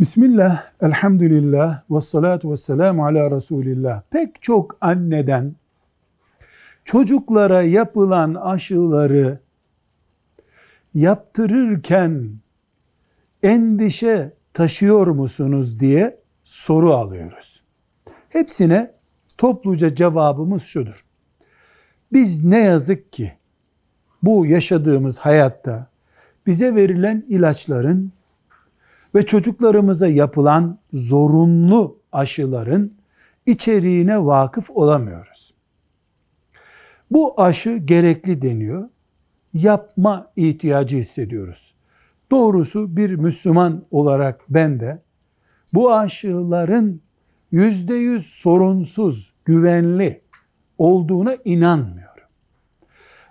Bismillah, elhamdülillah, ve salatu ve selamu ala Resulillah. Pek çok anneden çocuklara yapılan aşıları yaptırırken endişe taşıyor musunuz diye soru alıyoruz. Hepsine topluca cevabımız şudur. Biz ne yazık ki bu yaşadığımız hayatta bize verilen ilaçların ve çocuklarımıza yapılan zorunlu aşıların içeriğine vakıf olamıyoruz. Bu aşı gerekli deniyor. Yapma ihtiyacı hissediyoruz. Doğrusu bir Müslüman olarak ben de bu aşıların yüzde yüz sorunsuz, güvenli olduğuna inanmıyorum.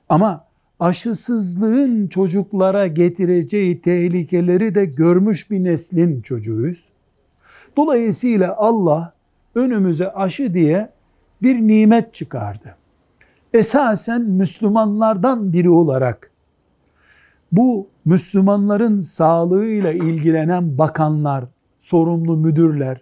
Ama aşısızlığın çocuklara getireceği tehlikeleri de görmüş bir neslin çocuğuyuz. Dolayısıyla Allah önümüze aşı diye bir nimet çıkardı. Esasen Müslümanlardan biri olarak bu Müslümanların sağlığıyla ilgilenen bakanlar, sorumlu müdürler,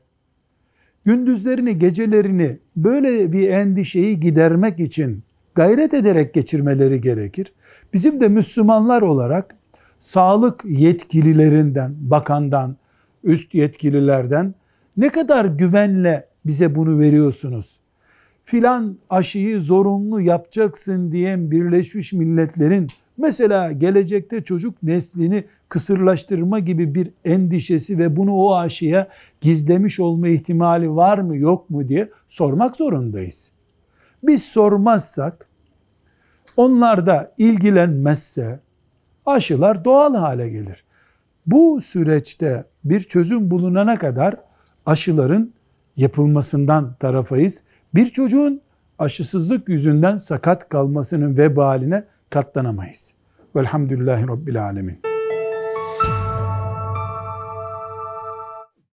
gündüzlerini, gecelerini böyle bir endişeyi gidermek için gayret ederek geçirmeleri gerekir. Bizim de Müslümanlar olarak sağlık yetkililerinden, bakandan, üst yetkililerden ne kadar güvenle bize bunu veriyorsunuz? Filan aşıyı zorunlu yapacaksın diyen Birleşmiş Milletler'in mesela gelecekte çocuk neslini kısırlaştırma gibi bir endişesi ve bunu o aşıya gizlemiş olma ihtimali var mı yok mu diye sormak zorundayız. Biz sormazsak, onlar da ilgilenmezse aşılar doğal hale gelir. Bu süreçte bir çözüm bulunana kadar aşıların yapılmasından tarafayız. Bir çocuğun aşısızlık yüzünden sakat kalmasının vebaline katlanamayız. Velhamdülillahi Rabbil Alemin.